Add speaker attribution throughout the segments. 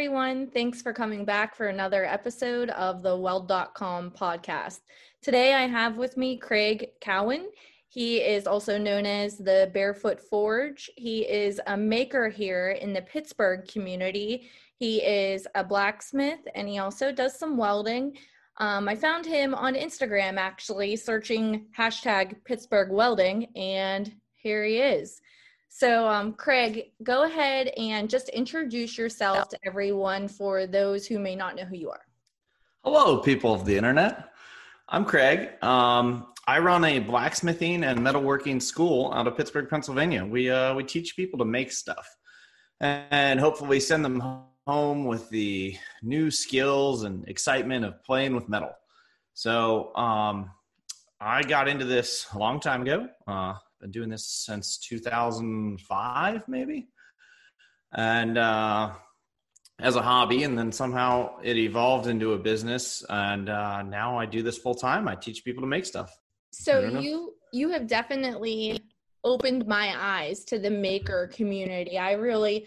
Speaker 1: everyone. Thanks for coming back for another episode of the Weld.com podcast. Today I have with me Craig Cowan. He is also known as the Barefoot Forge. He is a maker here in the Pittsburgh community. He is a blacksmith and he also does some welding. Um, I found him on Instagram actually, searching hashtag Pittsburgh welding, and here he is. So, um, Craig, go ahead and just introduce yourself to everyone for those who may not know who you are.
Speaker 2: Hello, people of the internet. I'm Craig. Um, I run a blacksmithing and metalworking school out of Pittsburgh, Pennsylvania. We uh, we teach people to make stuff, and hopefully send them home with the new skills and excitement of playing with metal. So um, I got into this a long time ago. Uh, been doing this since 2005, maybe, and uh, as a hobby, and then somehow it evolved into a business, and uh, now I do this full time. I teach people to make stuff.
Speaker 1: So you you have definitely opened my eyes to the maker community. I really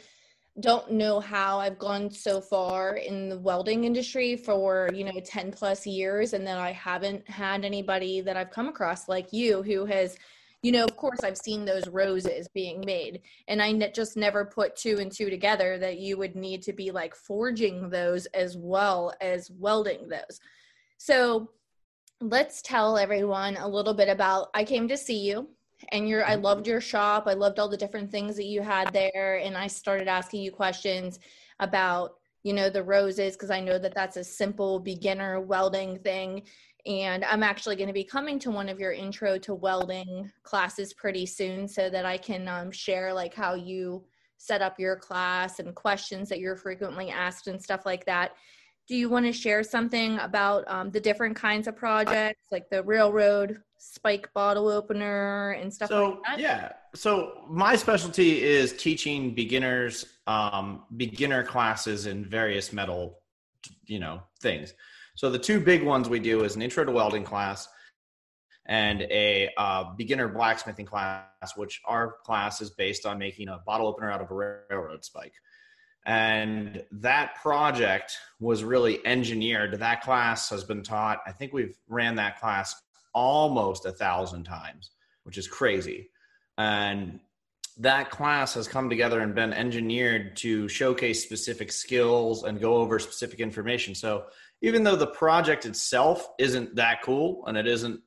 Speaker 1: don't know how I've gone so far in the welding industry for, you know, 10 plus years and that I haven't had anybody that I've come across like you who has you know, of course, I've seen those roses being made, and I ne- just never put two and two together that you would need to be like forging those as well as welding those. So, let's tell everyone a little bit about. I came to see you, and you're. I loved your shop. I loved all the different things that you had there, and I started asking you questions about you know the roses because I know that that's a simple beginner welding thing and I'm actually going to be coming to one of your intro to welding classes pretty soon so that I can um, share like how you set up your class and questions that you're frequently asked and stuff like that. Do you want to share something about um, the different kinds of projects like the railroad spike bottle opener and stuff
Speaker 2: so,
Speaker 1: like that?
Speaker 2: Yeah. So my specialty is teaching beginners um, beginner classes in various metal, you know, things. So the two big ones we do is an intro to welding class and a uh, beginner blacksmithing class, which our class is based on making a bottle opener out of a railroad spike. And that project was really engineered. That class has been taught. I think we've ran that class almost a thousand times, which is crazy. And that class has come together and been engineered to showcase specific skills and go over specific information. So even though the project itself isn't that cool and it isn't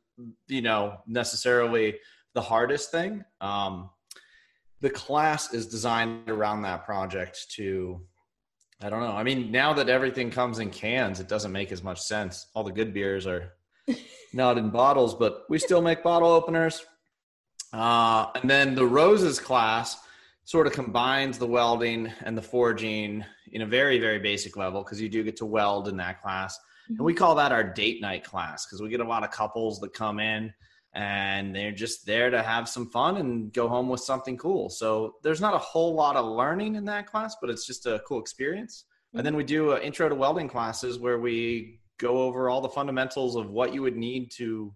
Speaker 2: you know necessarily the hardest thing um, the class is designed around that project to i don't know. I mean now that everything comes in cans it doesn't make as much sense. All the good beers are not in bottles but we still make bottle openers. Uh, and then the roses class sort of combines the welding and the forging in a very very basic level because you do get to weld in that class. And we mm-hmm. call that our date night class because we get a lot of couples that come in and they're just there to have some fun and go home with something cool. So there's not a whole lot of learning in that class but it's just a cool experience. And then we do uh, intro to welding classes where we go over all the fundamentals of what you would need to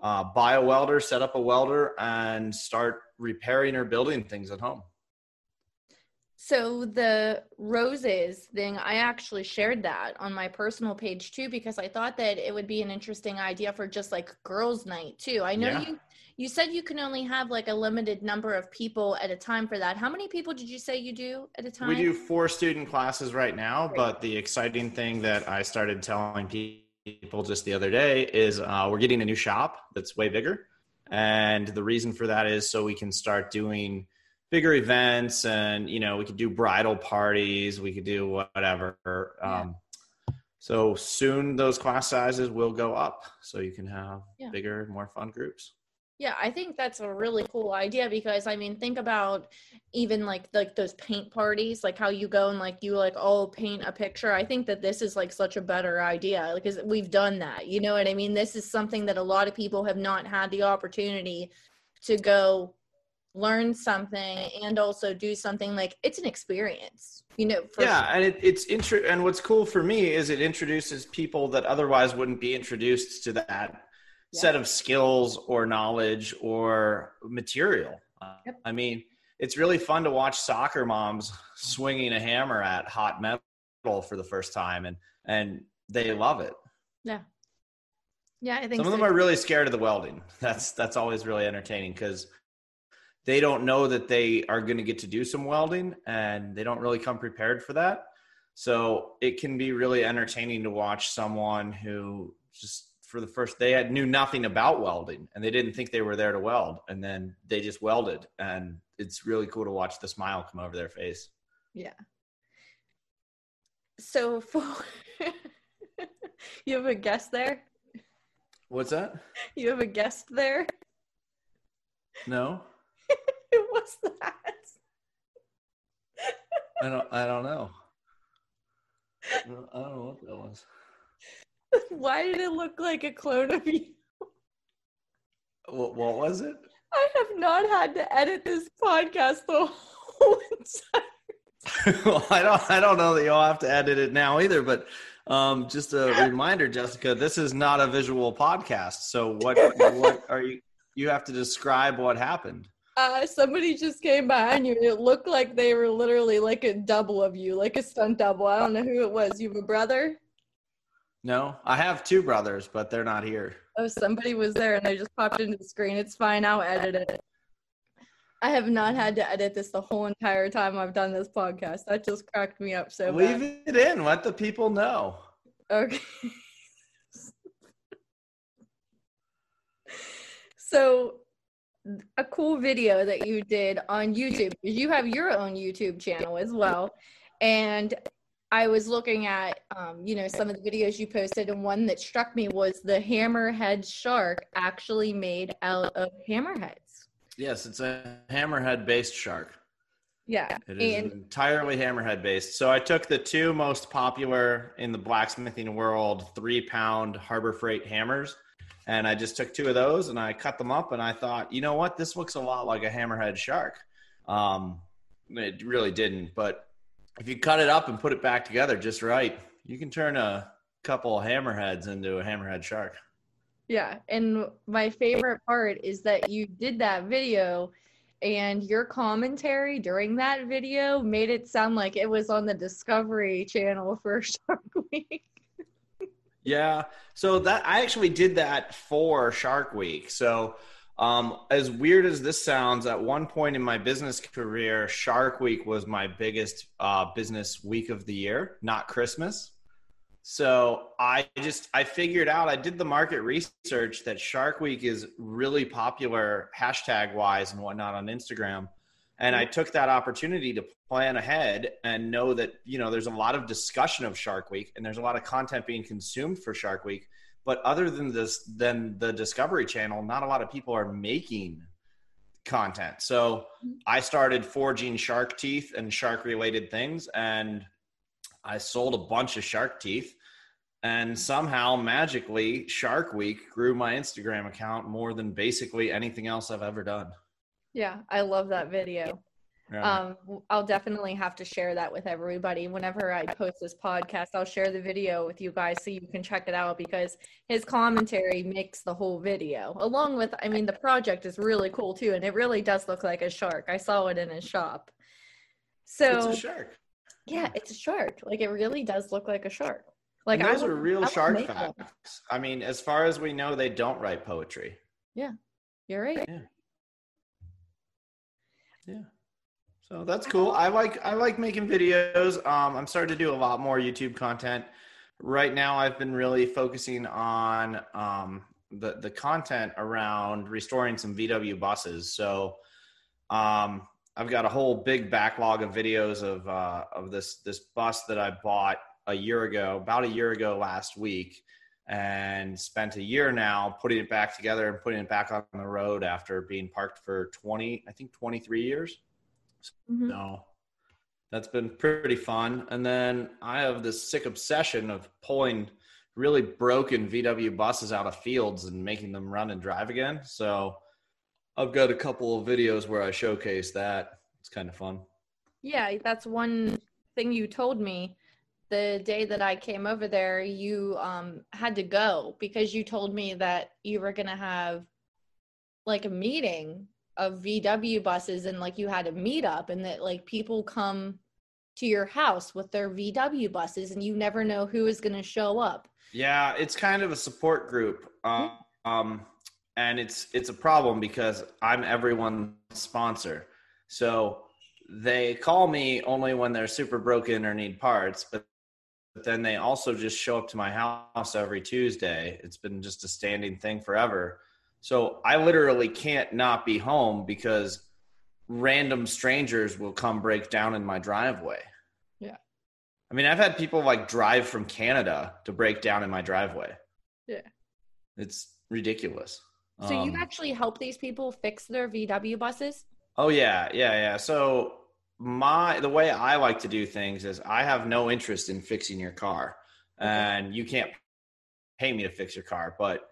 Speaker 2: uh, buy a welder set up a welder and start repairing or building things at home
Speaker 1: so the roses thing, I actually shared that on my personal page too because I thought that it would be an interesting idea for just like girls' night too. I know yeah. you you said you can only have like a limited number of people at a time for that. How many people did you say you do at a time?
Speaker 2: We do four student classes right now, Great. but the exciting thing that I started telling people just the other day is uh, we're getting a new shop that's way bigger. And the reason for that is so we can start doing bigger events and you know we could do bridal parties we could do whatever yeah. um, so soon those class sizes will go up so you can have yeah. bigger more fun groups
Speaker 1: yeah i think that's a really cool idea because i mean think about even like like those paint parties like how you go and like you like all paint a picture i think that this is like such a better idea because we've done that you know what i mean this is something that a lot of people have not had the opportunity to go learn something and also do something like it's an experience you know
Speaker 2: yeah sure. and it, it's intro and what's cool for me is it introduces people that otherwise wouldn't be introduced to that yeah. set of skills or knowledge or material yep. i mean it's really fun to watch soccer moms swinging a hammer at hot metal for the first time and and they love it.
Speaker 1: Yeah. Yeah, I think
Speaker 2: some of them are really scared of the welding. That's that's always really entertaining because they don't know that they are going to get to do some welding and they don't really come prepared for that. So it can be really entertaining to watch someone who just for the first they had knew nothing about welding and they didn't think they were there to weld and then they just welded and it's really cool to watch the smile come over their face.
Speaker 1: Yeah. So for you have a guest there?
Speaker 2: What's that?
Speaker 1: You have a guest there?
Speaker 2: No.
Speaker 1: Who was that?
Speaker 2: I don't I don't know. I don't, I don't know what that was.
Speaker 1: Why did it look like a clone of you?
Speaker 2: What, what was it?
Speaker 1: I have not had to edit this podcast the whole entire
Speaker 2: well, I don't I don't know that you'll have to edit it now either, but um, just a reminder, Jessica, this is not a visual podcast. So what what are you you have to describe what happened?
Speaker 1: Uh, somebody just came behind you and it looked like they were literally like a double of you, like a stunt double. I don't know who it was. You have a brother?
Speaker 2: No, I have two brothers, but they're not here.
Speaker 1: Oh, somebody was there and they just popped into the screen. It's fine. I'll edit it. I have not had to edit this the whole entire time I've done this podcast. That just cracked me up so
Speaker 2: Leave
Speaker 1: bad.
Speaker 2: it in. Let the people know.
Speaker 1: Okay. so, a cool video that you did on YouTube, because you have your own YouTube channel as well. And I was looking at, um, you know, some of the videos you posted, and one that struck me was the hammerhead shark actually made out of hammerheads.
Speaker 2: Yes, it's a hammerhead based shark.
Speaker 1: Yeah.
Speaker 2: It is
Speaker 1: and
Speaker 2: entirely hammerhead based. So I took the two most popular in the blacksmithing world three pound Harbor Freight hammers, and I just took two of those and I cut them up. And I thought, you know what, this looks a lot like a hammerhead shark. Um, it really didn't, but if you cut it up and put it back together just right, you can turn a couple hammerheads into a hammerhead shark.
Speaker 1: Yeah, and my favorite part is that you did that video and your commentary during that video made it sound like it was on the Discovery Channel for Shark Week.
Speaker 2: Yeah. So that I actually did that for Shark Week. So um, as weird as this sounds, at one point in my business career, Shark Week was my biggest uh, business week of the year, not Christmas. So I just I figured out I did the market research that Shark Week is really popular hashtag wise and whatnot on Instagram. And I took that opportunity to plan ahead and know that, you know, there's a lot of discussion of Shark Week and there's a lot of content being consumed for Shark Week. But other than this, than the Discovery Channel, not a lot of people are making content. So mm-hmm. I started forging shark teeth and shark related things. And I sold a bunch of shark teeth. And mm-hmm. somehow, magically, Shark Week grew my Instagram account more than basically anything else I've ever done.
Speaker 1: Yeah, I love that video.
Speaker 2: Yeah.
Speaker 1: Um, I'll definitely have to share that with everybody. Whenever I post this podcast, I'll share the video with you guys so you can check it out because his commentary makes the whole video. Along with, I mean, the project is really cool too, and it really does look like a shark. I saw it in his shop. So
Speaker 2: it's a shark.
Speaker 1: yeah, it's a shark. Like it really does look like a shark. Like
Speaker 2: and those
Speaker 1: I
Speaker 2: are real
Speaker 1: I
Speaker 2: shark facts. I mean, as far as we know, they don't write poetry.
Speaker 1: Yeah, you're right.
Speaker 2: Yeah. So that's cool. I like I like making videos. Um, I'm starting to do a lot more YouTube content. Right now, I've been really focusing on um, the the content around restoring some VW buses. So um, I've got a whole big backlog of videos of uh, of this this bus that I bought a year ago, about a year ago last week, and spent a year now putting it back together and putting it back on the road after being parked for 20, I think 23 years.
Speaker 1: Mhm.
Speaker 2: So that's been pretty fun. And then I have this sick obsession of pulling really broken VW buses out of fields and making them run and drive again. So I've got a couple of videos where I showcase that. It's kind of fun.
Speaker 1: Yeah, that's one thing you told me the day that I came over there. You um, had to go because you told me that you were going to have like a meeting of VW buses and like you had a meetup and that like people come to your house with their VW buses and you never know who is going to show up.
Speaker 2: Yeah, it's kind of a support group. Um, um, and it's it's a problem because I'm everyone's sponsor. So they call me only when they're super broken or need parts, but but then they also just show up to my house every Tuesday. It's been just a standing thing forever. So I literally can't not be home because random strangers will come break down in my driveway.
Speaker 1: Yeah.
Speaker 2: I mean, I've had people like drive from Canada to break down in my driveway.
Speaker 1: Yeah.
Speaker 2: It's ridiculous.
Speaker 1: So
Speaker 2: Um,
Speaker 1: you actually help these people fix their VW buses?
Speaker 2: Oh yeah, yeah, yeah. So my the way I like to do things is I have no interest in fixing your car, and you can't pay me to fix your car, but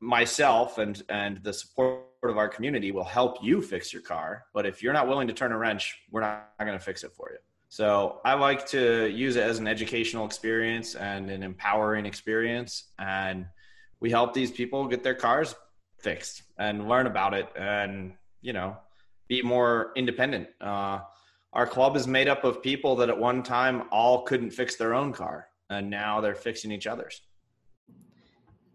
Speaker 2: myself and and the support of our community will help you fix your car. But if you're not willing to turn a wrench, we're not going to fix it for you. So I like to use it as an educational experience and an empowering experience, and we help these people get their cars fixed and learn about it, and you know be more independent. Uh, our club is made up of people that at one time all couldn't fix their own car, and now they're fixing each other's.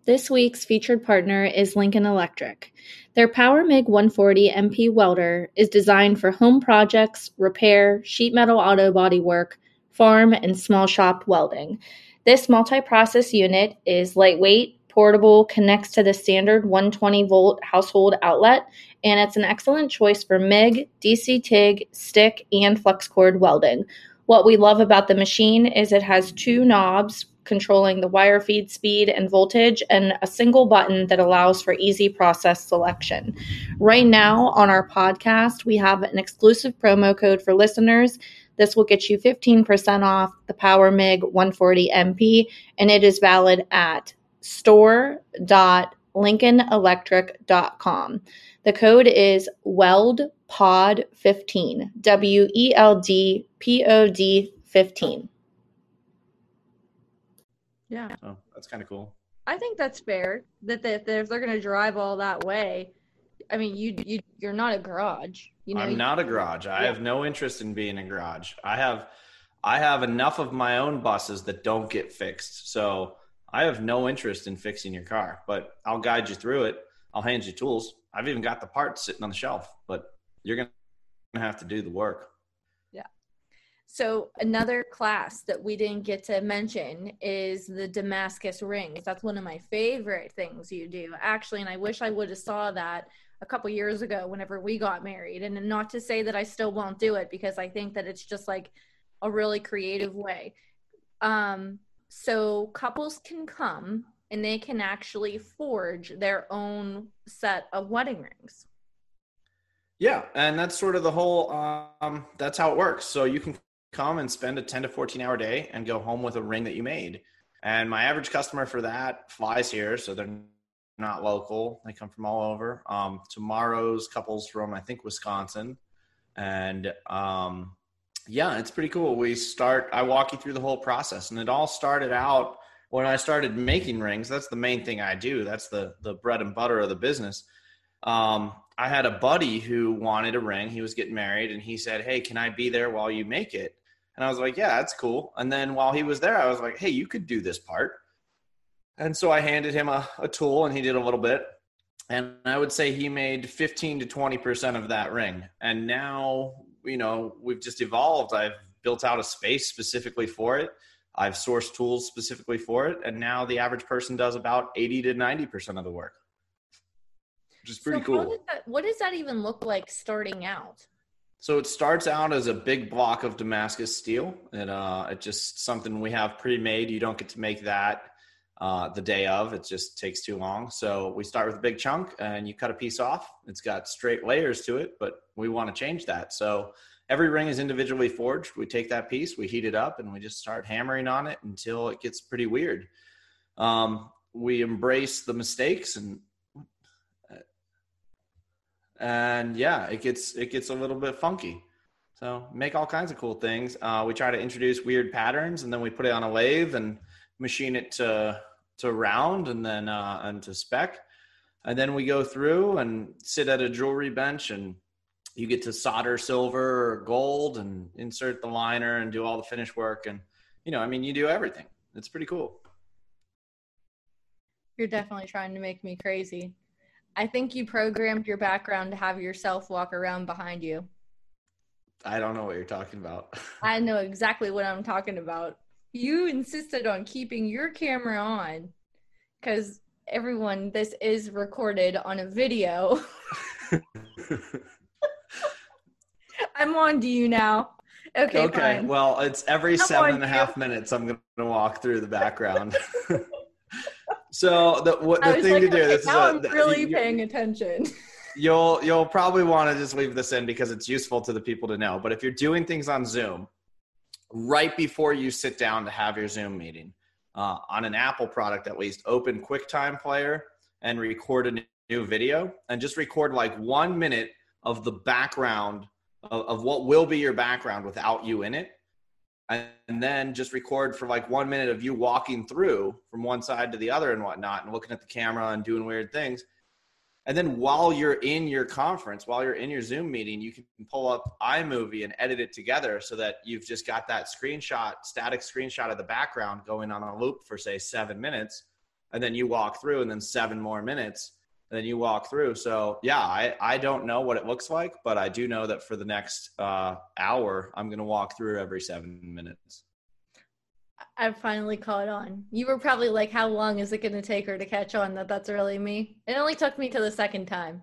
Speaker 1: This week's featured partner is Lincoln Electric. Their Power MIG 140 MP welder is designed for home projects, repair, sheet metal auto body work, farm, and small shop welding. This multi process unit is lightweight, portable, connects to the standard 120 volt household outlet, and it's an excellent choice for MIG, DC TIG, stick, and flux core welding. What we love about the machine is it has two knobs controlling the wire feed speed and voltage, and a single button that allows for easy process selection. Right now on our podcast, we have an exclusive promo code for listeners. This will get you 15% off the Power MIG 140 MP, and it is valid at store.lincolnelectric.com. The code is WELDPOD15, W E L D P O D 15.
Speaker 3: Yeah,
Speaker 2: So that's kind of cool.
Speaker 3: I think that's fair. That they, if they're, going to drive all that way, I mean, you you
Speaker 1: You're not a garage. You know,
Speaker 2: I'm not a garage. I
Speaker 1: Yeah.
Speaker 2: have no interest in being a garage. I have I have enough of my own buses that don't get fixed. So I have no interest in fixing your car, but I'll guide you through it. I'll hand you tools. I've even got the parts sitting on the shelf, but you're going to have to do the work. Yeah.
Speaker 1: So another class that we didn't get to mention is the Damascus rings. That's one of my favorite things you do, actually, and I wish I would have saw that a couple years ago whenever we got married. And not to say that I still won't do it because I think that it's just like a really creative way. Um, so couples can come and they can actually forge their own set of wedding rings.
Speaker 2: Yeah, and that's sort of the whole. Um, that's how it works. So you can come and spend a ten to fourteen hour day and go home with a ring that you made. And my average customer for that flies here, so they're not local. They come from all over. Um, tomorrow's couples from I think Wisconsin, and um, yeah, it's pretty cool. We start. I walk you through the whole process, and it all started out when I started making rings. That's the main thing I do. That's the the bread and butter of the business. Um, I had a buddy who wanted a ring. He was getting married, and he said, "Hey, can I be there while you make it?" And I was like, "Yeah, that's cool." And then while he was there, I was like, "Hey, you could do this part." And so I handed him a, a tool, and he did a little bit. And I would say he made 15 to 20 percent of that ring. And now, you know, we've just evolved. I've built out a space specifically for it. I've sourced tools specifically for it, and now the average person does about 80 to 90 percent of the work, which is pretty
Speaker 1: so
Speaker 2: cool.
Speaker 1: That, what does that even look like starting out?
Speaker 2: So it starts out as a big block of Damascus steel. It uh, it's just something we have pre-made. You don't get to make that uh, the day of. It just takes too long. So we start with a big chunk, and you cut a piece off. It's got straight layers to it, but we want to change that. So every ring is individually forged. We take that piece, we heat it up, and we just start hammering on it until it gets pretty weird. Um, we embrace the mistakes and and yeah, it gets it gets a little bit funky. So make all kinds of cool things. Uh, we try to introduce weird patterns, and then we put it on a lathe and machine it to to round, and then uh, and to spec, and then we go through and sit at a jewelry bench and you get to solder silver or gold and insert the liner and do all the finish work. And you know i mean you do everything. It's pretty cool.
Speaker 1: You're definitely trying to make me crazy. I think you programmed your background to have yourself walk around behind you.
Speaker 2: I don't know what you're talking about.
Speaker 1: I know exactly what i'm talking about. You insisted on keeping your camera on because everyone this is recorded on a video I'm on to you now. Okay.
Speaker 2: Okay.
Speaker 1: Fine.
Speaker 2: Well, it's every I'm seven and a half minutes. I'm going to walk through the background. so the what the thing like, to do. Okay, this
Speaker 1: now is a, I'm really you, paying attention.
Speaker 2: You'll you'll probably want to just leave this in because it's useful to the people to know. But if you're doing things on Zoom, right before you sit down to have your Zoom meeting, uh, on an Apple product at least, open QuickTime Player and record a new video, and just record like one minute of the background of, of what will be your background without you in it. And then just record for like one minute of you walking through from one side to the other and whatnot and looking at the camera and doing weird things. And then while you're in your conference while you're in your zoom meeting you can pull up imovie and edit it together so that you've just got that screenshot static screenshot of the background going on a loop for say seven minutes. And then you walk through and then seven more minutes and then you walk through. So yeah, I, I don't know what it looks like, but I do know that for the next uh, hour, I'm going to walk through every seven minutes.
Speaker 1: I finally caught on. You were probably like, how long is it going to take her to catch on that that's really me? It only took me to the second time.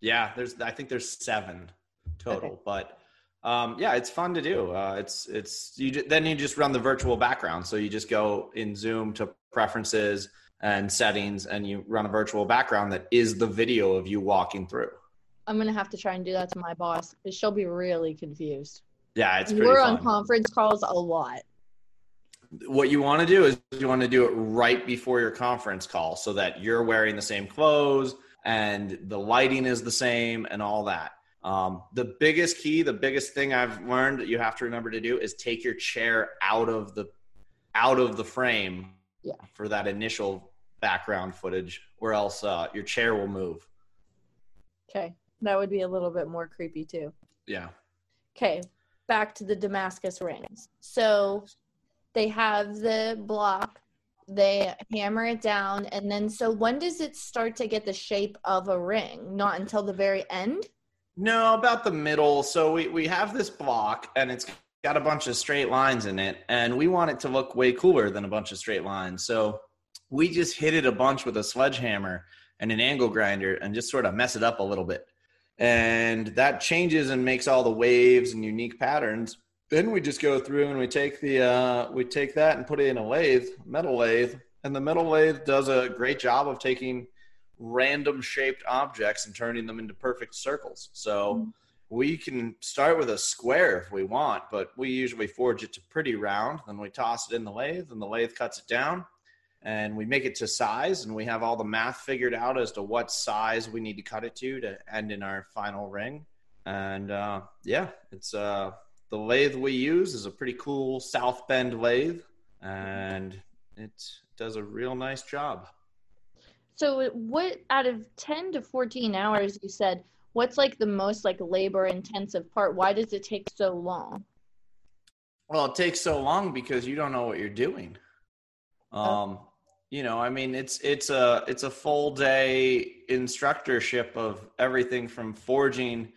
Speaker 2: Yeah, there's, I think there's seven total, okay. but um, yeah, it's fun to do. Uh, it's, it's, you, then you just run the virtual background. So you just go in Zoom to preferences, and settings and you run a virtual background that is the video of you walking through.
Speaker 1: I'm gonna have to try and do that to my boss because she'll be really confused.
Speaker 2: Yeah, it's
Speaker 1: we're fun. on conference calls a lot.
Speaker 2: What you want to do is you want to do it right before your conference call so that you're wearing the same clothes and the lighting is the same and all that. Um, the biggest key, the biggest thing I've learned that you have to remember to do is take your chair out of the out of the frame
Speaker 1: yeah.
Speaker 2: for that initial background footage, or else uh, your chair will move.
Speaker 1: Okay, that would be a little bit more creepy too.
Speaker 2: Yeah.
Speaker 1: Okay, back to the Damascus rings. So they have the block, they hammer it down, and then so when does it start to get the shape of a ring? Not until the very end?
Speaker 2: No, about the middle. So we, we have this block and it's got a bunch of straight lines in it, and we want it to look way cooler than a bunch of straight lines. So we just hit it a bunch with a sledgehammer and an angle grinder and just sort of mess it up a little bit. And that changes and makes all the waves and unique patterns. Then we just go through and we take the uh, we take that and put it in a lathe, metal lathe, and the metal lathe does a great job of taking random shaped objects and turning them into perfect circles. So mm-hmm. we can start with a square if we want, but we usually forge it to pretty round. Then we toss it in the lathe, and the lathe cuts it down and we make it to size and we have all the math figured out as to what size we need to cut it to to end in our final ring. And uh, yeah it's uh, the lathe we use is a pretty cool south bend lathe and it does a real nice job.
Speaker 1: So what out of 10 to 14 hours you said what's like the most like labor intensive part? Why does it take so long?
Speaker 2: Well it takes so long because you don't know what you're doing. Oh. um, you know i mean it's it's a it's a full day instructorship of everything from forging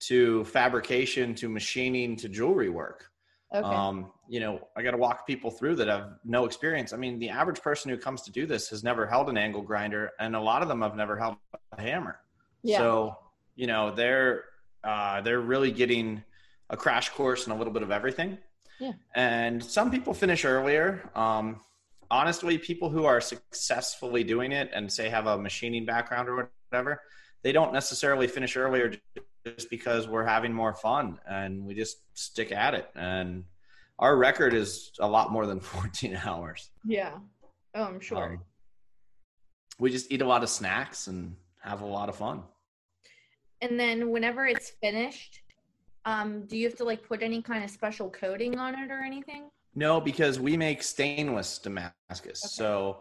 Speaker 2: to fabrication to machining to jewelry work okay. um you know i got to walk people through that have no experience i mean the average person who comes to do this has never held an angle grinder and a lot of them have never held a hammer yeah. so you know they're uh they're really getting a crash course in a little bit of everything
Speaker 1: yeah.
Speaker 2: and some people finish earlier um honestly, people who are successfully doing it and say have a machining background or whatever, they don't necessarily finish earlier just because we're having more fun and we just stick at it. And our record is a lot more than 14 hours.
Speaker 1: Yeah. Oh, I'm sure. Um,
Speaker 2: we just eat a lot of snacks and have a lot of fun.
Speaker 1: And then whenever it's finished, um, do you have to like put any kind of special coating on it or anything?
Speaker 2: No, because we make stainless Damascus. Okay. So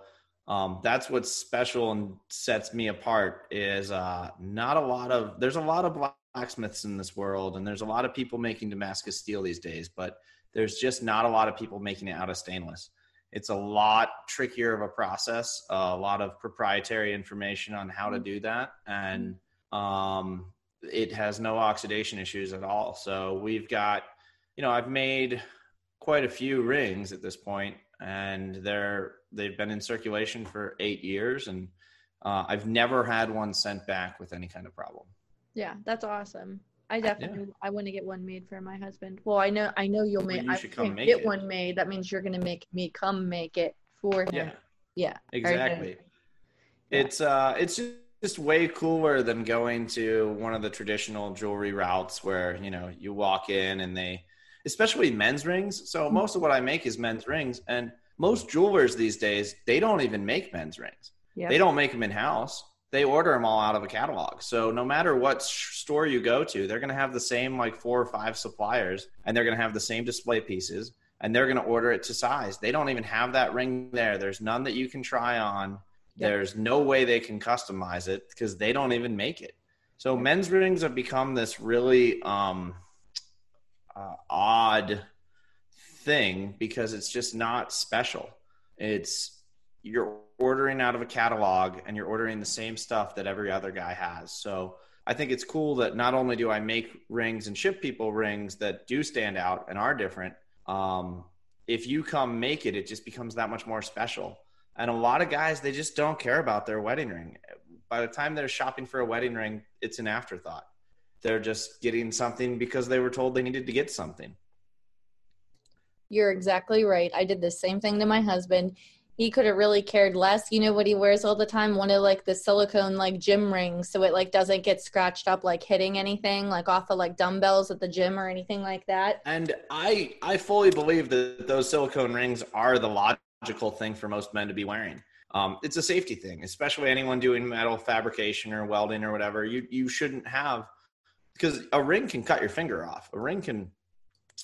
Speaker 2: um, that's what's special and sets me apart is uh, not a lot of there's a lot of blacksmiths in this world, and there's a lot of people making Damascus steel these days, but there's just not a lot of people making it out of stainless. It's a lot trickier of a process, a lot of proprietary information on how to do that, and um, it has no oxidation issues at all. So we've got, you know, I've made quite a few rings at this point, and they're they've been in circulation for eight years, and uh, I've never had one sent back with any kind of problem.
Speaker 3: Yeah, that's awesome. I definitely I want to get one made for my husband. Well, I know I know you'll
Speaker 2: Well,
Speaker 3: make.
Speaker 2: you
Speaker 3: I
Speaker 2: should come
Speaker 3: can't
Speaker 2: make
Speaker 3: get
Speaker 2: it.
Speaker 3: one made. That means you're gonna make me come make it for him.
Speaker 2: Yeah,
Speaker 3: Yeah.
Speaker 2: exactly.
Speaker 3: Yeah.
Speaker 2: It's uh, it's just, just way cooler than going to one of the traditional jewelry routes where you know you walk in and they, especially men's rings. So most of what I make is men's rings, and most jewelers these days they don't even make men's rings.
Speaker 3: Yeah.
Speaker 2: They don't make them in house. They order them all out of a catalog. So no matter what sh- store you go to, they're going to have the same like four or five suppliers, and they're going to have the same display pieces, and they're going to order it to size. They don't even have that ring there. There's none that you can try on.
Speaker 3: Yeah.
Speaker 2: There's no way they can customize it because they don't even make it. So men's rings have become this really um, uh, odd thing because it's just not special. It's you're ordering out of a catalog and you're ordering the same stuff that every other guy has. So I think it's cool that not only do I make rings and ship people rings that do stand out and are different, um, if you come make it, it just becomes that much more special. And a lot of guys, they just don't care about their wedding ring. By the time they're shopping for a wedding ring, it's an afterthought. They're just getting something because they were told they needed to get something.
Speaker 1: You're exactly right. I did the same thing to my husband. He could have really cared less. You know what he wears all the time? One of like the silicone like gym rings so it like doesn't get scratched up like hitting anything like off of like dumbbells at the gym or anything like that.
Speaker 2: And I I fully believe that those silicone rings are the logical thing for most men to be wearing. Um, it's a safety thing, especially anyone doing metal fabrication or welding or whatever. You you shouldn't have because a ring can cut your finger off. A ring can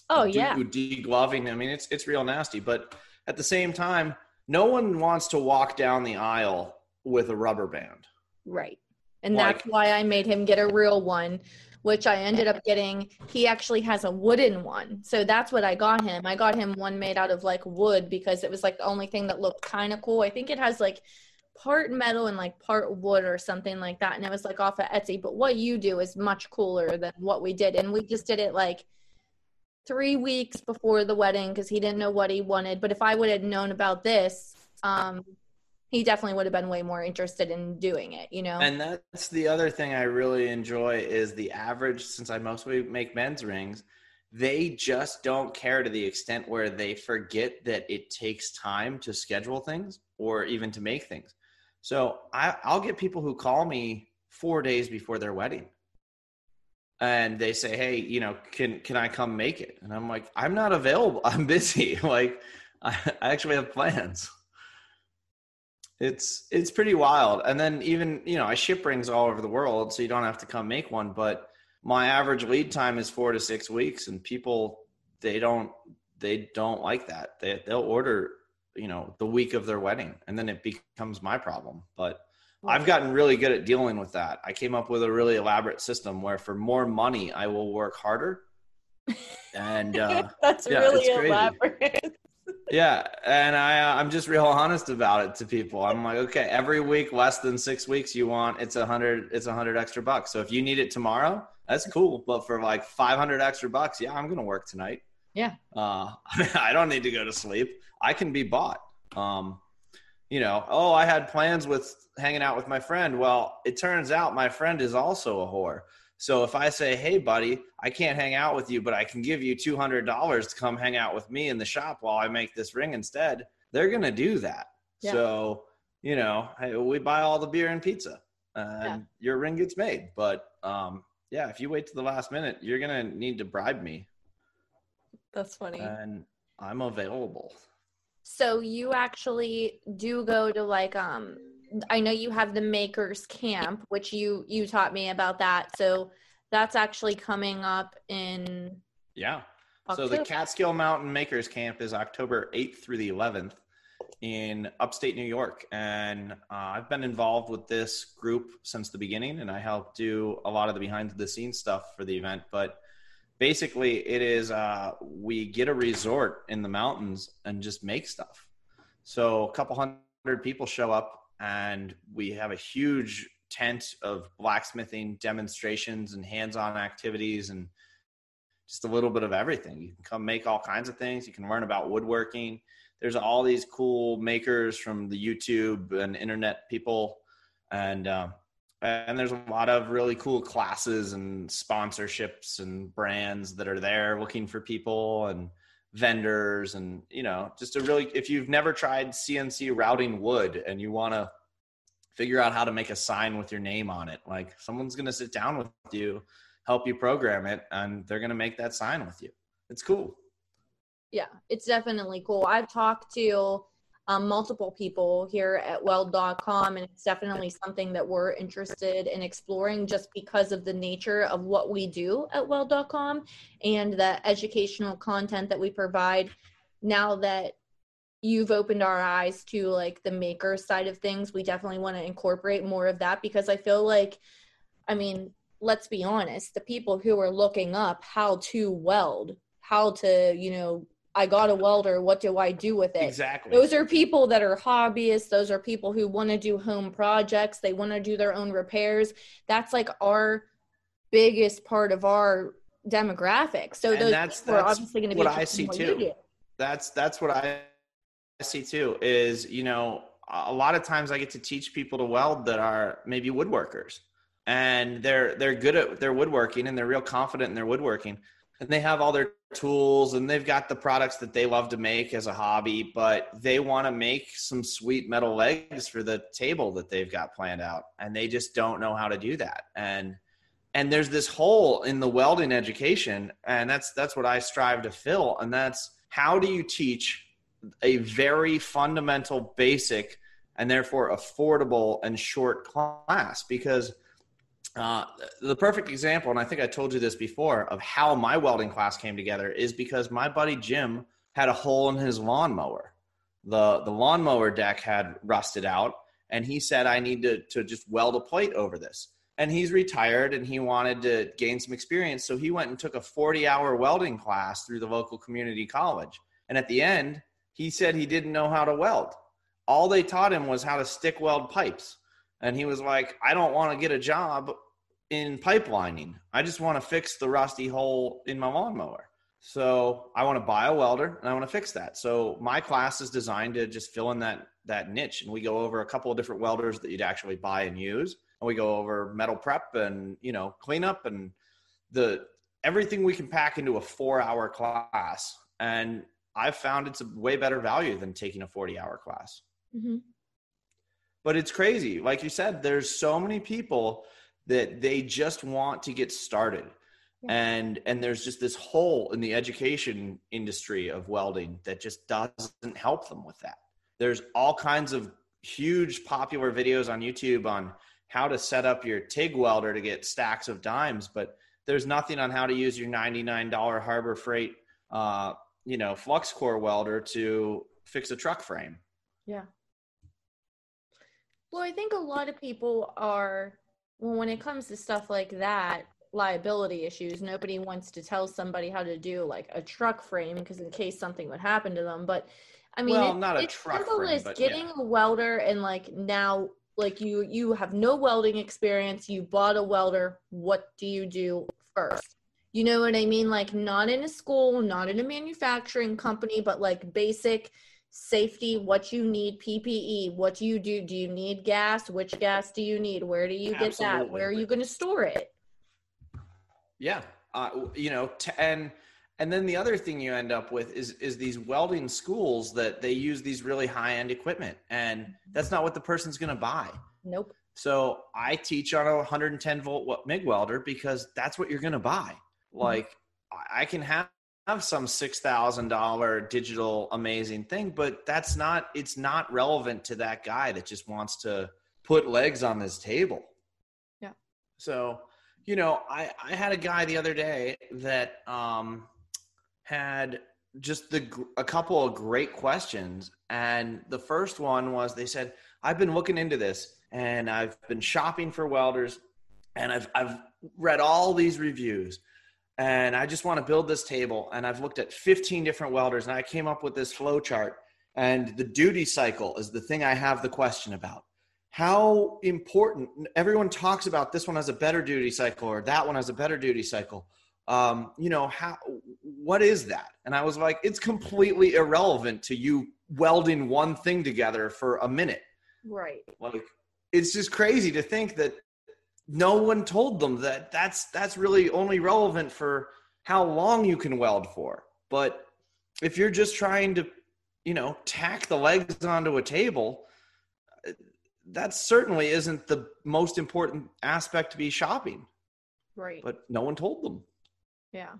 Speaker 1: Oh
Speaker 2: do
Speaker 1: yeah.
Speaker 2: degloving. I mean, it's it's real nasty. But at the same time, no one wants to walk down the aisle with a rubber band.
Speaker 1: Right. And
Speaker 2: Like-
Speaker 1: that's why I made him get a real one, which I ended up getting. He actually has a wooden one. So that's what I got him. I got him one made out of like wood because it was like the only thing that looked kind of cool. I think it has like part metal and like part wood or something like that. And it was like off of Etsy. But what you do is much cooler than what we did. And we just did it like three weeks before the wedding because he didn't know what he wanted. But if I would have known about this, um, he definitely would have been way more interested in doing it, you know?
Speaker 2: And that's the other thing I really enjoy is the average, since I mostly make men's rings, they just don't care to the extent where they forget that it takes time to schedule things or even to make things. So I, I'll get people who call me four days before their wedding. And they say, "Hey, you know, can can I come make it?" And I'm like, "I'm not available. I'm busy. like, I, I actually have plans." it's it's pretty wild and then even you know i ship rings all over the world so you don't have to come make one but my average lead time is four to six weeks and people they don't they don't like that they, they'll order you know the week of their wedding and then it becomes my problem but i've gotten really good at dealing with that i came up with a really elaborate system where for more money i will work harder and uh
Speaker 1: That's
Speaker 2: yeah,
Speaker 1: really elaborate.
Speaker 2: yeah, and I uh, I'm just real honest about it to people. I'm like, okay, every week less than six weeks you want it's a hundred it's a hundred extra bucks. So if you need it tomorrow, that's cool. But for like five hundred extra bucks, yeah, I'm gonna work tonight.
Speaker 1: Yeah.
Speaker 2: Uh, I don't need to go to sleep. I can be bought. Um, you know, oh, I had plans with hanging out with my friend. Well, it turns out my friend is also a whore. So if I say, "Hey, buddy, I can't hang out with you, but I can give you two hundred dollars to come hang out with me in the shop while I make this ring instead," they're gonna do that.
Speaker 1: Yeah.
Speaker 2: So you know, hey, we buy all the beer and pizza, and your ring gets made. But um, yeah, if you wait to the last minute, you're gonna need to bribe me,
Speaker 1: That's funny.
Speaker 2: and I'm available.
Speaker 1: So you actually do go to like um I know you have the makers camp which you you taught me about that. So that's actually coming up in
Speaker 2: Yeah. So the Catskill Mountain Makers Camp is October 8th through the 11th in upstate New York. And uh, I've been involved with this group since the beginning, and I help do a lot of the behind the scenes stuff for the event. But basically, it is uh, we get a resort in the mountains and just make stuff. So a couple hundred people show up, and we have a huge tent of blacksmithing demonstrations and hands-on activities and just a little bit of everything. You can come make all kinds of things. You can learn about woodworking. There's all these cool makers from the YouTube and internet people, and uh, and there's a lot of really cool classes and sponsorships and brands that are there looking for people and vendors and you know just a really if you've never tried CNC routing wood and you want to figure out how to make a sign with your name on it like someone's going to sit down with you help you program it and they're going to make that sign with you. It's cool.
Speaker 1: Yeah it's definitely cool. I've talked to um, multiple people here at weld.com and it's definitely something that we're interested in exploring just because of the nature of what we do at weld.com and the educational content that we provide now that you've opened our eyes to like the maker side of things. We definitely want to incorporate more of that because i feel like i mean let's be honest the people who are looking up how to weld how to you know I got a welder. What do I do with it?
Speaker 2: Exactly.
Speaker 1: Those are people that are hobbyists. Those are people who want to do home projects. They want to do their own repairs. That's like our biggest part of our demographic. So
Speaker 2: And
Speaker 1: those
Speaker 2: that's-
Speaker 1: people are obviously going to be
Speaker 2: what I see too. that's that's what I see too. Is you know a lot of times I get to teach people to weld that are maybe woodworkers, and they're they're good at their woodworking and they're real confident in their woodworking, and they have all their tools and they've got the products that they love to make as a hobby, but they want to make some sweet metal legs for the table that they've got planned out, and they just don't know how to do that, and and there's this hole in the welding education and that's that's what i strive to fill and that's how do you teach a very fundamental basic and therefore affordable and short class? Because uh, the perfect example and i think i told you this before of how my welding class came together is because my buddy jim had a hole in his lawnmower. The the lawnmower deck had rusted out and he said i need to, to just weld a plate over this. And he's retired and he wanted to gain some experience so he went and took a 40 hour welding class through the local community college. And at the end he said he didn't know how to weld. All they taught him was how to stick weld pipes. And he was like i don't want to get a job in pipelining. I just want to fix the rusty hole in my lawnmower. So i want to buy a welder and i want to fix that. So my class is designed to just fill in that that niche and we go over a couple of different welders that you'd actually buy and use. And we go over metal prep and you know cleanup and the everything we can pack into a four hour class. And i've found it's a way better value than taking a 40 hour class.
Speaker 1: Mhm.
Speaker 2: but it's crazy. Like you said there's so many people that they just want to get started and and there's just this hole in the education industry of welding that just doesn't help them with that there's all kinds of huge popular videos on youtube on how to set up your TIG welder to get stacks of dimes, but there's nothing on how to use your $99 Harbor Freight, uh, you know, flux core welder to fix a truck frame.
Speaker 1: Yeah. Well, I think a lot of people are, well, when it comes to stuff like that, liability issues, nobody wants to tell somebody how to do like a truck frame because in case something would happen to them. But I mean,
Speaker 2: Well,
Speaker 1: it-
Speaker 2: not a
Speaker 1: it's
Speaker 2: truck
Speaker 1: simple
Speaker 2: frame,
Speaker 1: as getting
Speaker 2: yeah.
Speaker 1: a welder and like now, like you, you have no welding experience. You bought a welder. What do you do first? You know what I mean? Like not in a school, not in a manufacturing company, but like basic safety, what you need, PPE, what do you do? Do you need gas? Which gas do you need? Where do you get that? Where are you going to store it?
Speaker 2: Yeah, uh, you know, t- and and then the other thing you end up with is is these welding schools that they use these really high end equipment, and that's not what the person's going to buy.
Speaker 1: Nope.
Speaker 2: So I teach on a 110 volt MIG welder because that's what you're going to buy. Like I- I can have have some six thousand dollar digital amazing thing, but that's not it's not relevant to that guy that just wants to put legs on this table.
Speaker 1: Yeah.
Speaker 2: So you know, I I had a guy the other day that um had just the a couple of great questions. And the first one was they said, "I've been looking into this and I've been shopping for welders and I've I've read all these reviews and I just want to build this table and I've looked at 15 different welders and I came up with this flow chart and the duty cycle is the thing I have the question about. How important everyone talks about this one has a better duty cycle or that one has a better duty cycle. Um, you know, how what is that? And I was like, it's completely irrelevant to you welding one thing together for a minute.
Speaker 3: Right.
Speaker 2: Like it's just crazy to think that no one told them that that's that's really only relevant for how long you can weld for. But if you're just trying to you know, tack the legs onto a table, that certainly isn't the most important aspect to be shopping.
Speaker 3: Right.
Speaker 2: But no one told them.
Speaker 3: Yeah.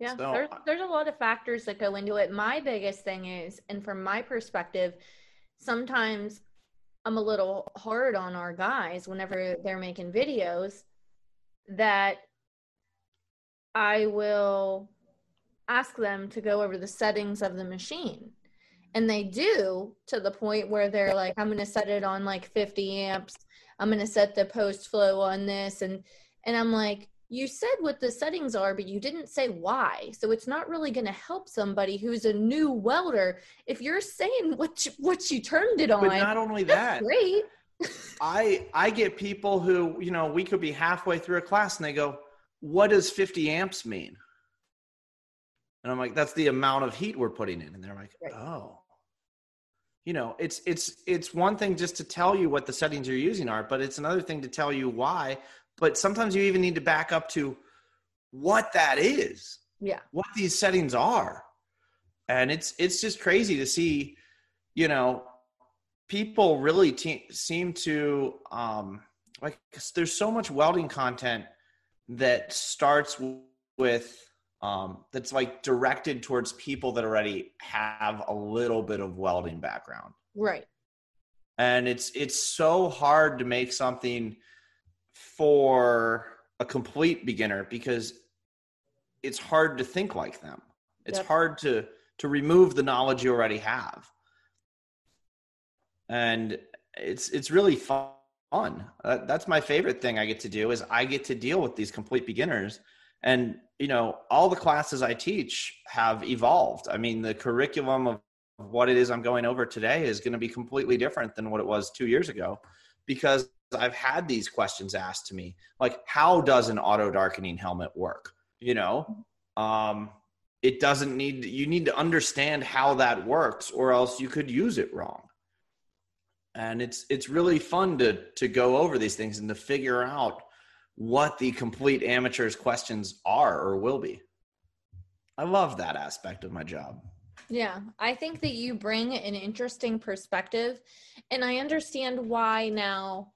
Speaker 3: Yeah,
Speaker 2: So,
Speaker 3: there's there's a lot of factors that go into it. My biggest thing is, and from my perspective, sometimes I'm a little hard on our guys whenever they're making videos that I will ask them to go over the settings of the machine. And they do to the point where they're like, I'm going to set it on like 50 amps. I'm going to set the post flow on this. And, and I'm like, you said what the settings are, but you didn't say why. So it's not really going to help somebody who's a new welder. If you're saying what you, what you turned it on,
Speaker 2: But not only that,
Speaker 3: great.
Speaker 2: I I get people who, you know, we could be halfway through a class and they go, "What does 50 amps mean?" And I'm like, "That's the amount of heat we're putting in." And they're like,
Speaker 3: Right.
Speaker 2: "Oh." You know, it's it's it's one thing just to tell you what the settings you're using are, but it's another thing to tell you why. But sometimes you even need to back up to what that is
Speaker 3: Yeah.
Speaker 2: what these settings are and it's it's just crazy to see you know people really te- seem to um like there's so much welding content that starts w- with um that's like directed towards people that already have a little bit of welding background
Speaker 3: Right.
Speaker 2: and it's it's so hard to make something for a complete beginner because it's hard to think like them. It's
Speaker 3: Yep.
Speaker 2: hard to to remove the knowledge you already have. And it's it's really fun. Uh, that's my favorite thing i get to do is i get to deal with these complete beginners. And you know all the classes i teach have evolved. I mean the curriculum of what it is i'm going over today is going to be completely different than what it was two years ago because i've had these questions asked to me like how does an auto darkening helmet work? You know um it doesn't need you need to understand how that works or else you could use it wrong. And it's it's really fun to to go over these things and to figure out what the complete amateurs questions are or will be. I love that aspect of my job.
Speaker 1: Yeah, I think that you bring an interesting perspective, and I understand why now.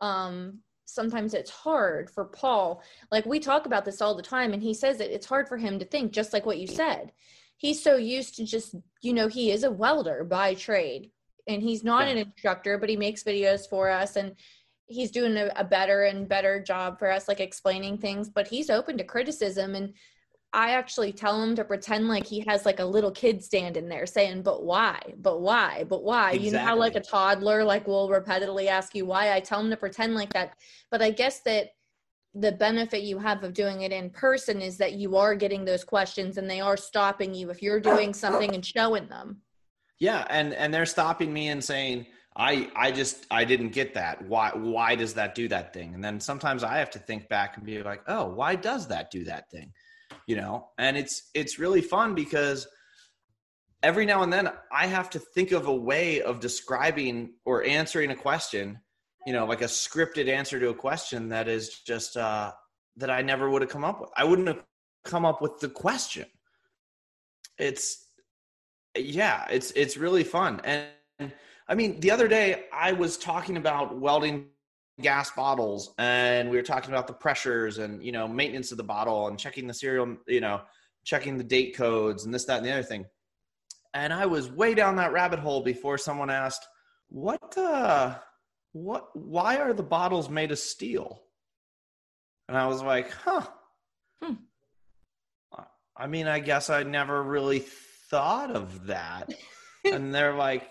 Speaker 1: Um, sometimes it's hard for Paul. Like we talk about this all the time, and he says that it's hard for him to think, just like what you said. He's so used to just, you know, he is a welder by trade, and he's not
Speaker 2: Yeah.
Speaker 1: an instructor, but he makes videos for us, and he's doing a, a better and better job for us, like explaining things. But he's open to criticism, and I actually tell him to pretend like he has like a little kid standing there saying, but why? But why? But why? You know how like a toddler like will repeatedly ask you why? I tell him to pretend like that. But I guess that the benefit you have of doing it in person is that you are getting those questions and they are stopping you if you're doing something and showing them.
Speaker 2: yeah and and they're stopping me and saying i i just i didn't get that why why does that do that thing and then sometimes i have to think back and be like oh why does that do that thing you know? And it's it's really fun because every now and then i have to think of a way of describing or answering a question you know like a scripted answer to a question that is just uh that i never would have come up with. I wouldn't have come up with the question. It's yeah it's it's really fun. And i mean the other day i was talking about welding gas bottles and we were talking about the pressures and you know maintenance of the bottle and checking the serial you know checking the date codes and this that and the other thing and i was way down that rabbit hole before someone asked what uh what why are the bottles made of steel and i was like huh
Speaker 1: Hmm.
Speaker 2: I mean, I guess I never really thought of that. and they're like,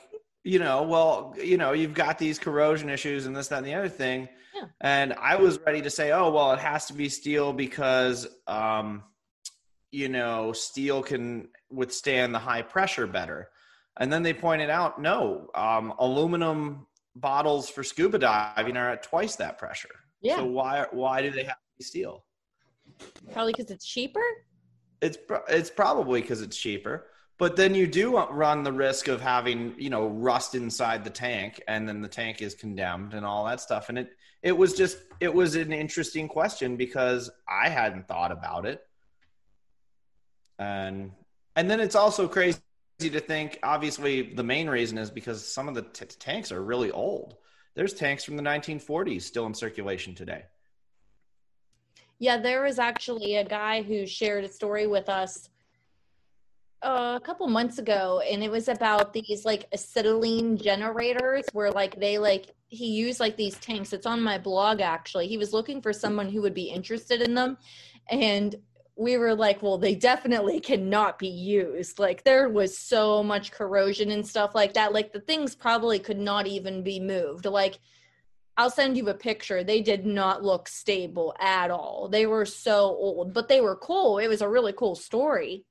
Speaker 2: you know, well, you know, you've got these corrosion issues and this, that, and the other thing. Yeah. And I was ready to say, oh, well, it has to be steel because, um, you know, steel can withstand the high pressure better. And then they pointed out, no, um, aluminum bottles for scuba diving are at twice that pressure. Yeah. So why why do they have to be steel?
Speaker 1: Probably because it's cheaper.
Speaker 2: It's it's probably because it's cheaper. But then you do run the risk of having, you know, rust inside the tank and then the tank is condemned and all that stuff. And it it was just it was an interesting question because I hadn't thought about it. And and then it's also crazy to think obviously the main reason is because some of the t- tanks are really old. There's tanks from the 1940s still in circulation today.
Speaker 1: Yeah, there was actually a guy who shared a story with us Uh, a couple months ago and it was about these like acetylene generators where like they like he used like these tanks it's on my blog actually he was looking for someone who would be interested in them and we were like well they definitely cannot be used like there was so much corrosion and stuff like that like the things probably could not even be moved like I'll send you a picture. They did not look stable at all. They were so old, but they were cool. It was a really cool story.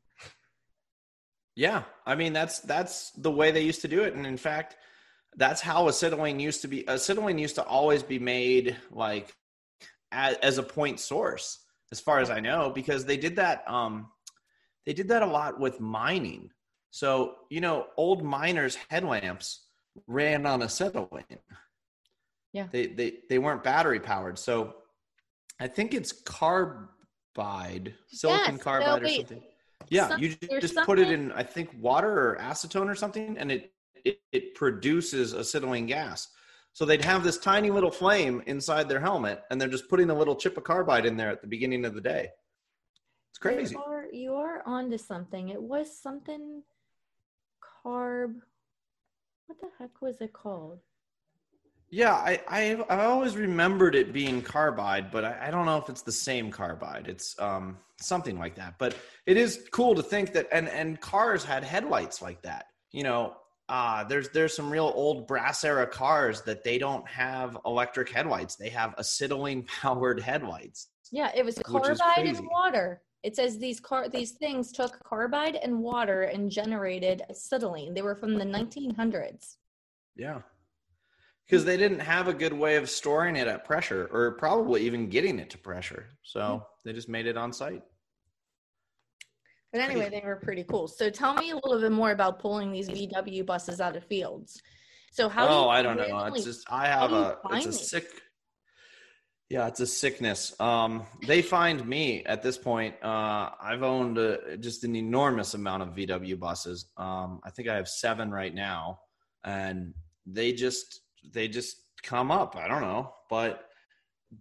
Speaker 2: Yeah, I mean that's that's the way they used to do it, and in fact, that's how acetylene used to be. Acetylene used to always be made like as, as a point source, as far as I know, because they did that. Um, they did that a lot with mining. So you know, old miners' headlamps ran on acetylene.
Speaker 1: Yeah,
Speaker 2: they they they weren't battery powered. So I think it's carbide, silicon yes, carbide or something yeah, some, you just put it in, I think, water or acetone or something, and it, it, it produces acetylene gas. So they'd have this tiny little flame inside their helmet, and they're just putting a little chip of carbide in there at the beginning of the day. It's crazy.
Speaker 1: You are, you are onto something. It was something carb. What the heck was it called?
Speaker 2: Yeah, I, I I always remembered it being carbide, but I, I don't know if it's the same carbide. It's um something like that. But it is cool to think that and and cars had headlights like that. You know, uh there's there's some real old brass era cars that they don't have electric headlights. They have acetylene powered headlights.
Speaker 1: Yeah, it was carbide and water. It says these car these things took carbide and water and generated acetylene. They were from the 1900s.
Speaker 2: Yeah because they didn't have a good way of storing it at pressure or probably even getting it to pressure. So mm-hmm. they just made it on site.
Speaker 1: But anyway, they were pretty cool. So tell me a little bit more about pulling these VW buses out of fields. So how?
Speaker 2: Oh, I don't know. It's just I have a it's a sick. Yeah, it's a sickness. Um, they find me at this point. Uh, I've owned a, just an enormous amount of VW buses. Um, I think I have seven right now, and they just they just come up. I don't know. But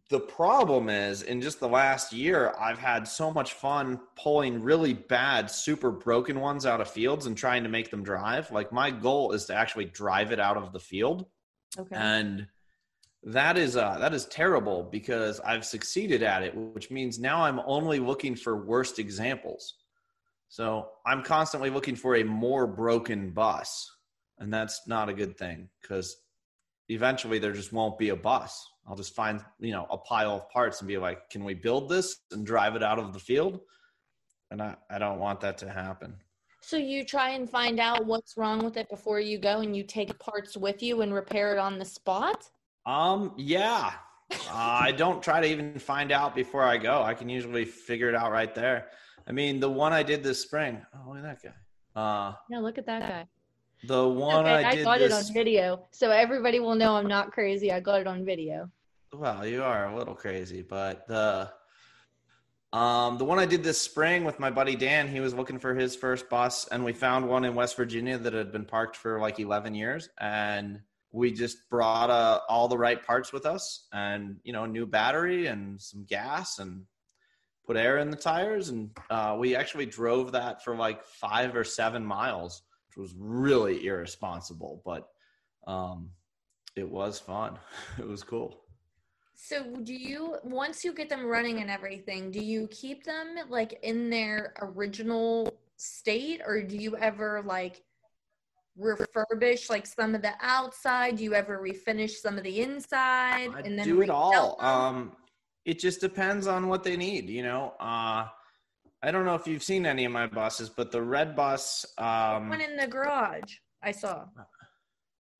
Speaker 2: the problem is, in just the last year, I've had so much fun pulling really bad, super broken ones out of fields and trying to make them drive. Like, my goal is to actually drive it out of the field. Okay. And that is uh, that is terrible because I've succeeded at it, which means now I'm only looking for worst examples. So I'm constantly looking for a more broken bus, and that's not a good thing because eventually there just won't be a bus. I'll just find, you know, a pile of parts and be like, can we build this and drive it out of the field? And I, I don't want that to happen.
Speaker 1: So you try and find out what's wrong with it before you go and you take parts with you and repair it on the spot?
Speaker 2: Um, yeah. uh, I don't try to even find out before I go. I can usually figure it out right there. I mean, the one I did this spring. Oh, look at that guy. Uh,
Speaker 1: yeah, look at that guy.
Speaker 2: The one okay, I, I
Speaker 1: got
Speaker 2: this...
Speaker 1: it on video, so everybody will know I'm not crazy. I got it on video.
Speaker 2: Well, you are a little crazy, but the um, the one I did this spring with my buddy Dan, he was looking for his first bus, and we found one in West Virginia that had been parked for like 11 years, and we just brought uh, all the right parts with us, and you know, new battery and some gas, and put air in the tires, and uh, we actually drove that for like five or seven miles was really irresponsible, but um, it was fun. It was cool.
Speaker 1: So do you once you get them running and everything, do you keep them like in their original state or do you ever like refurbish like some of the outside? Do you ever refinish some of the inside
Speaker 2: I
Speaker 1: and then
Speaker 2: do it all. Um, it just depends on what they need. You know, uh, I don't know if you've seen any of my buses, but the red bus, um,
Speaker 1: One in the garage I saw.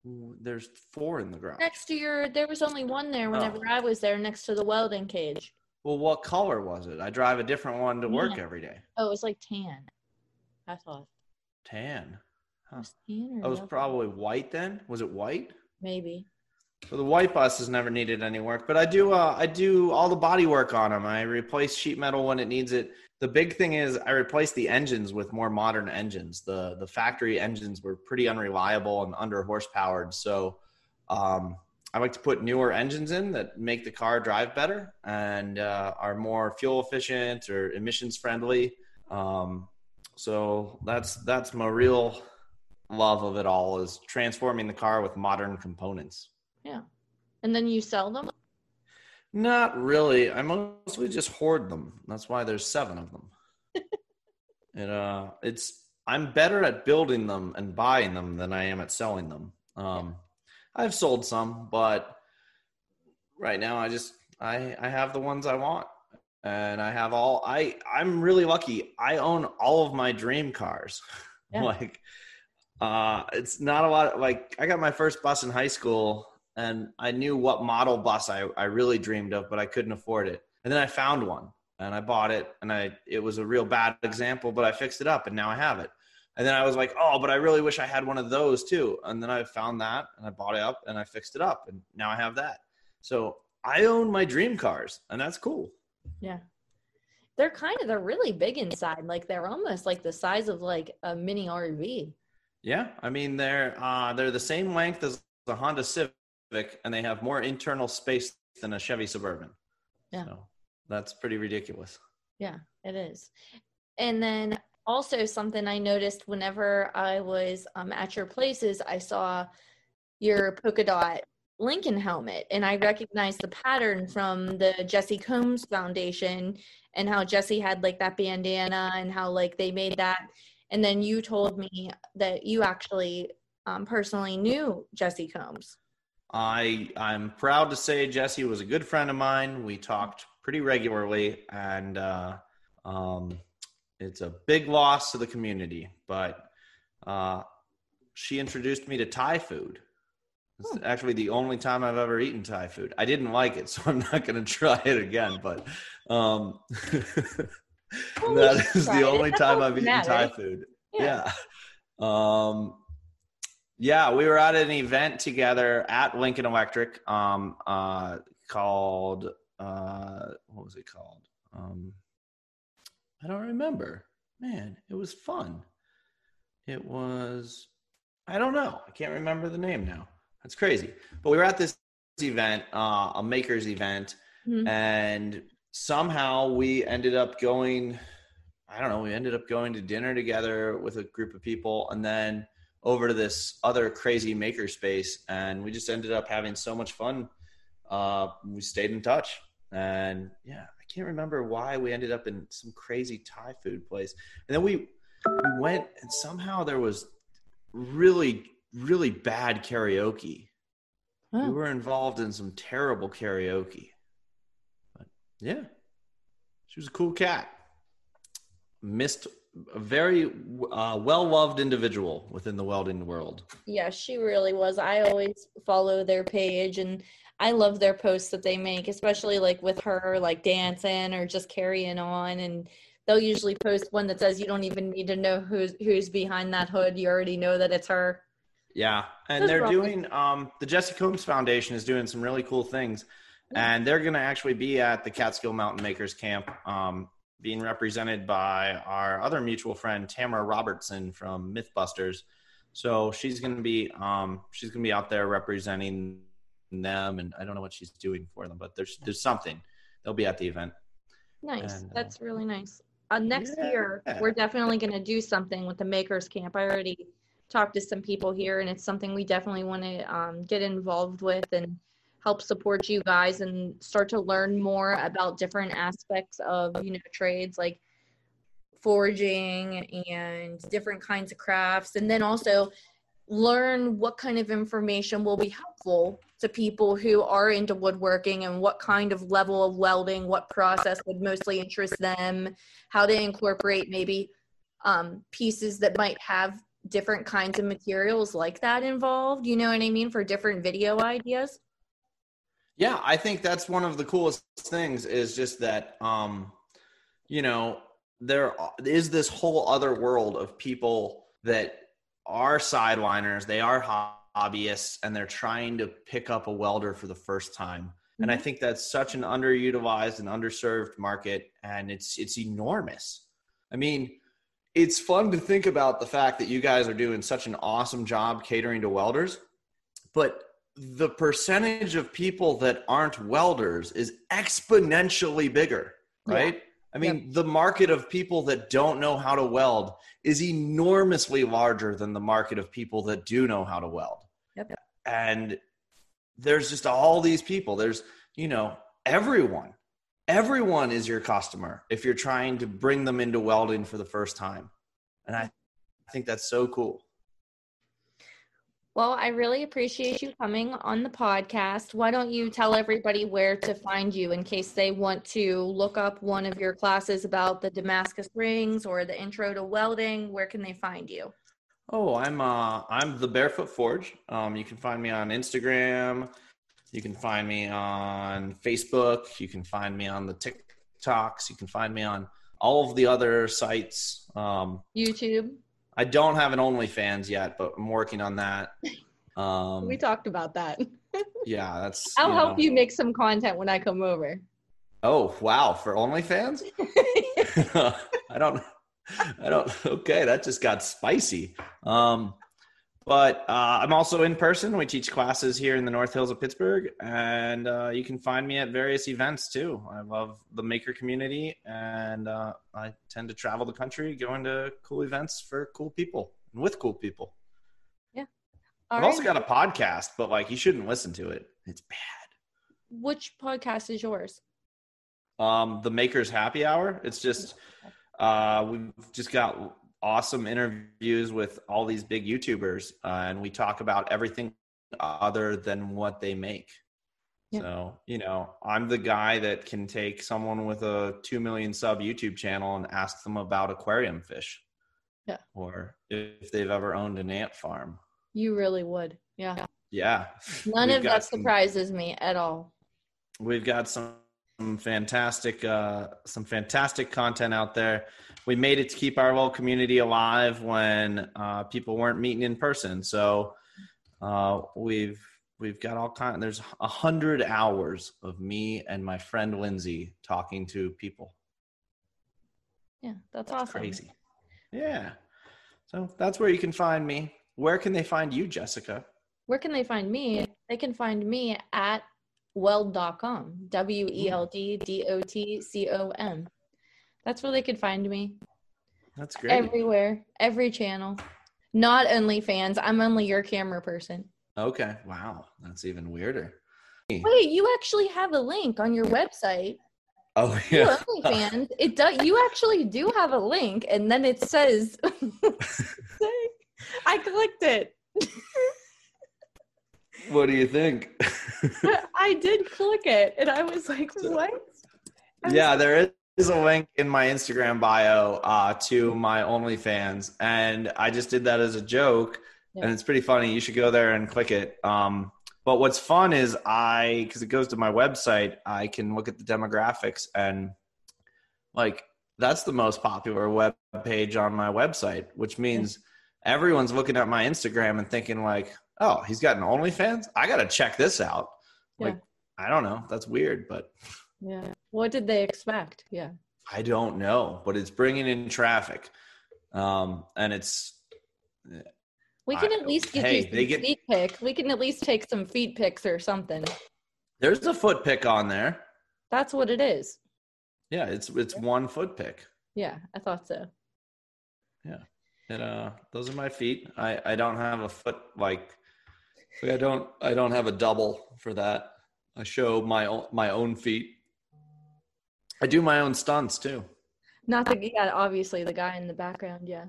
Speaker 2: there's four in the garage.
Speaker 1: Next to your there was only one there whenever
Speaker 2: Oh.
Speaker 1: I was there next to the welding cage.
Speaker 2: Well, what color was it? I drive a different one to work every day.
Speaker 1: Oh, it was like tan. I thought.
Speaker 2: Tan.
Speaker 1: It was tan or
Speaker 2: Oh, it was probably white then. Was it white?
Speaker 1: maybe.
Speaker 2: So the white bus has never needed any work, but I do. Uh, I do all the body work on them. I replace sheet metal when it needs it. The big thing is I replace the engines with more modern engines. The the factory engines were pretty unreliable and under horsepowered. So um, I like to put newer engines in that make the car drive better and uh, are more fuel efficient or emissions friendly. Um, so that's that's my real love of it all is transforming the car with modern components.
Speaker 1: Yeah, and then you sell them?
Speaker 2: Not really. I mostly just hoard them. That's why there's seven of them. and uh, it's I'm better at building them and buying them than I am at selling them. Um, I've sold some, but right now I just I I have the ones I want, and I have all I I'm really lucky. I own all of my dream cars.
Speaker 1: Yeah.
Speaker 2: like, uh, it's not a lot. Like I got my first bus in high school and I knew what model bus I, I really dreamed of, but I couldn't afford it. And then I found one and I bought it and I it was a real bad example, but I fixed it up and now I have it. And then I was like, oh, but I really wish I had one of those too. And then I found that and I bought it up and I fixed it up and now I have that. So I own my dream cars and that's cool.
Speaker 1: Yeah. They're kind of they're really big inside. Like they're almost like the size of like a mini RV.
Speaker 2: Yeah, I mean they're uh, they're the same length as the Honda Civic, and they have more internal space than a Chevy Suburban.
Speaker 1: Yeah.
Speaker 2: so that's pretty ridiculous.
Speaker 1: Yeah, it is. And then also something I noticed whenever I was um, at your places, I saw your polka dot Lincoln helmet, and I recognized the pattern from the Jessi Combs Foundation and how Jessi had like that bandana and how like they made that. And then you told me that you actually um, personally knew Jessi Combs.
Speaker 2: I I'm proud to say Jessi was a good friend of mine. We talked pretty regularly, and uh, um, it's a big loss to the community. But uh, she introduced me to Thai food. It's
Speaker 1: Hmm.
Speaker 2: actually the only time I've ever eaten Thai food. I didn't like it, so I'm not going to try it again. But um,
Speaker 1: Well,
Speaker 2: that is the only time I've eaten Thai food.
Speaker 1: Yeah.
Speaker 2: Yeah. Um, yeah, we were at an event together at Lincoln Electric um, uh, called, uh, what was it called? Um, I don't remember. Man, it was fun. It was, I don't know. I can't remember the name now. That's crazy. But we were at this event, uh, a makers event,
Speaker 1: Mhm.
Speaker 2: and somehow we ended up going i don't know we ended up going to dinner together with a group of people and then over to this other crazy maker space and we just ended up having so much fun uh, we stayed in touch and yeah i can't remember why we ended up in some crazy thai food place and then we we went and somehow there was really really bad karaoke we were involved in some terrible karaoke. But yeah, she was a cool cat. Missed a very uh, well loved individual within the welding world.
Speaker 1: Yeah, she really was. I always follow their page and I love their posts that they make, especially like with her like dancing or just carrying on and they'll usually post one that says you don't even need to know who's who's behind that hood. You already know that it's her.
Speaker 2: Yeah, and they're doing um, the Jessi Combs Foundation is doing some really cool things, and they're going to actually be at the Catskill Mountain Makers Camp, um, being represented by our other mutual friend Tamara Robertson from MythBusters. So she's going to be um, she's going to be out there representing them, and I don't know what she's doing for them, but there's there's something. They'll be at the event.
Speaker 1: Nice.
Speaker 2: And, uh,
Speaker 1: That's really nice. Uh, next year, we're definitely going to do something with the Makers Camp. I already talked to some people here, and it's something we definitely want to um, get involved with and help support you guys and start to learn more about different aspects of you know trades like forging and different kinds of crafts. And then also learn what kind of information will be helpful to people who are into woodworking and what kind of level of welding what process would mostly interest them how to incorporate maybe um, pieces that might have different kinds of materials like that involved you know what i mean for different video ideas
Speaker 2: yeah i think that's one of the coolest things is just that um you know there is this whole other world of people that are sideliners they are hobbyists and they're trying to pick up a welder for the first time mm-hmm. and i mm-hmm. think that's such an underutilized and underserved market and it's it's enormous i mean it's fun to think about the fact that you guys are doing such an awesome job catering to welders, but the percentage of people that aren't welders is exponentially bigger, right? Yeah. I mean, yep. the market of people that don't know how to weld is enormously larger than the market of people that do know how to weld. Yep. And there's just all these people. There's, you know, everyone everyone is your customer if you're trying to bring them into welding for the first time. And I think that's so cool.
Speaker 1: Well, I really appreciate you coming on the podcast. Why don't you tell everybody where to find you in case they want to look up one of your classes about the Damascus rings or the intro to welding? Where can they find you?
Speaker 2: Oh, I'm uh I'm the Barefoot Forge. Um you can find me on Instagram, you can find me on Facebook. You can find me on the TikToks. You can find me on all of the other sites. Um,
Speaker 1: YouTube.
Speaker 2: I don't have an OnlyFans yet, but I'm working on that.
Speaker 1: Um, we talked about that.
Speaker 2: yeah, that's.
Speaker 1: I'll you help know. you make some content when I come over.
Speaker 2: Oh wow! For OnlyFans? I don't. I don't. Okay, that just got spicy. Um, but uh, I'm also in person. We teach classes here in the North Hills of Pittsburgh, and uh, you can find me at various events too. I love the maker community, and uh, I tend to travel the country going to cool events for cool people and with cool people.
Speaker 1: Yeah.
Speaker 2: All I've right. also got a podcast, but like you shouldn't listen to it. It's bad.
Speaker 1: Which podcast is yours?
Speaker 2: Um, the Makers Happy Hour. It's just uh, we've just got awesome interviews with all these big YouTubers, uh, and we talk about everything other than what they make. Yeah. So, you know, I'm the guy that can take someone with a 2 million sub YouTube channel and ask them about aquarium fish.
Speaker 1: Yeah.
Speaker 2: Or if they've ever owned an ant farm.
Speaker 1: You really would. Yeah.
Speaker 2: Yeah.
Speaker 1: None of that some, surprises me at all.
Speaker 2: We've got some fantastic uh some fantastic content out there we made it to keep our little community alive when uh, people weren't meeting in person. So uh, we've we've got all kind. There's a hundred hours of me and my friend Lindsay talking to people.
Speaker 1: Yeah, that's, that's awesome.
Speaker 2: Crazy. Yeah. So that's where you can find me. Where can they find you, Jessica?
Speaker 1: Where can they find me? They can find me at weld.com. Mm. W E L D D O T C O M. That's where they could find me.
Speaker 2: That's great.
Speaker 1: Everywhere, every channel. Not only fans. I'm only your camera person.
Speaker 2: Okay. Wow. That's even weirder.
Speaker 1: Wait, you actually have a link on your website.
Speaker 2: Oh yeah.
Speaker 1: OnlyFans. it does. You actually do have a link, and then it says. I clicked it.
Speaker 2: what do you think?
Speaker 1: I did click it, and I was like, "What?"
Speaker 2: yeah, there is a link in my Instagram bio uh, to my OnlyFans, and I just did that as a joke, yeah. and it's pretty funny. You should go there and click it. Um, but what's fun is I, because it goes to my website, I can look at the demographics and like that's the most popular web page on my website, which means everyone's looking at my Instagram and thinking like, oh, he's got an OnlyFans. I got to check this out. Yeah. Like, I don't know. That's weird, but
Speaker 1: yeah. What did they expect? Yeah.
Speaker 2: I don't know, but it's bringing in traffic. Um, and it's.
Speaker 1: We can I, at least get hey, you some get, feet pick. We can at least take some feet pics or something.
Speaker 2: There's a foot pick on there.
Speaker 1: That's what it is.
Speaker 2: Yeah, it's it's one foot pick.
Speaker 1: Yeah, I thought so.
Speaker 2: Yeah. And uh those are my feet. I I don't have a foot like I don't I don't have a double for that. I show my own, my own feet. I do my own stunts too.
Speaker 1: Not the yeah, obviously the guy in the background, yeah.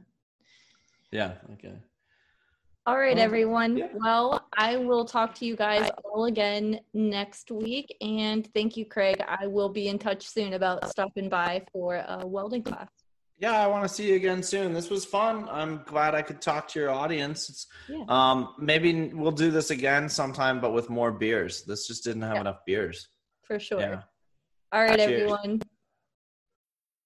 Speaker 2: Yeah. Okay.
Speaker 1: All right, everyone.
Speaker 2: yeah.
Speaker 1: Well, I will talk to you guys all again next week. And thank you, Craig. I will be in touch soon about stopping by for a welding class.
Speaker 2: Yeah, I want to see you again soon. This was fun. I'm glad I could talk to your audience. It's,
Speaker 1: Yeah.
Speaker 2: Um, maybe we'll do this again sometime, but with more beers. This just didn't have
Speaker 1: Yeah.
Speaker 2: enough beers.
Speaker 1: For sure.
Speaker 2: Yeah.
Speaker 1: All right,
Speaker 2: Cheers.
Speaker 1: everyone.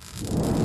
Speaker 4: you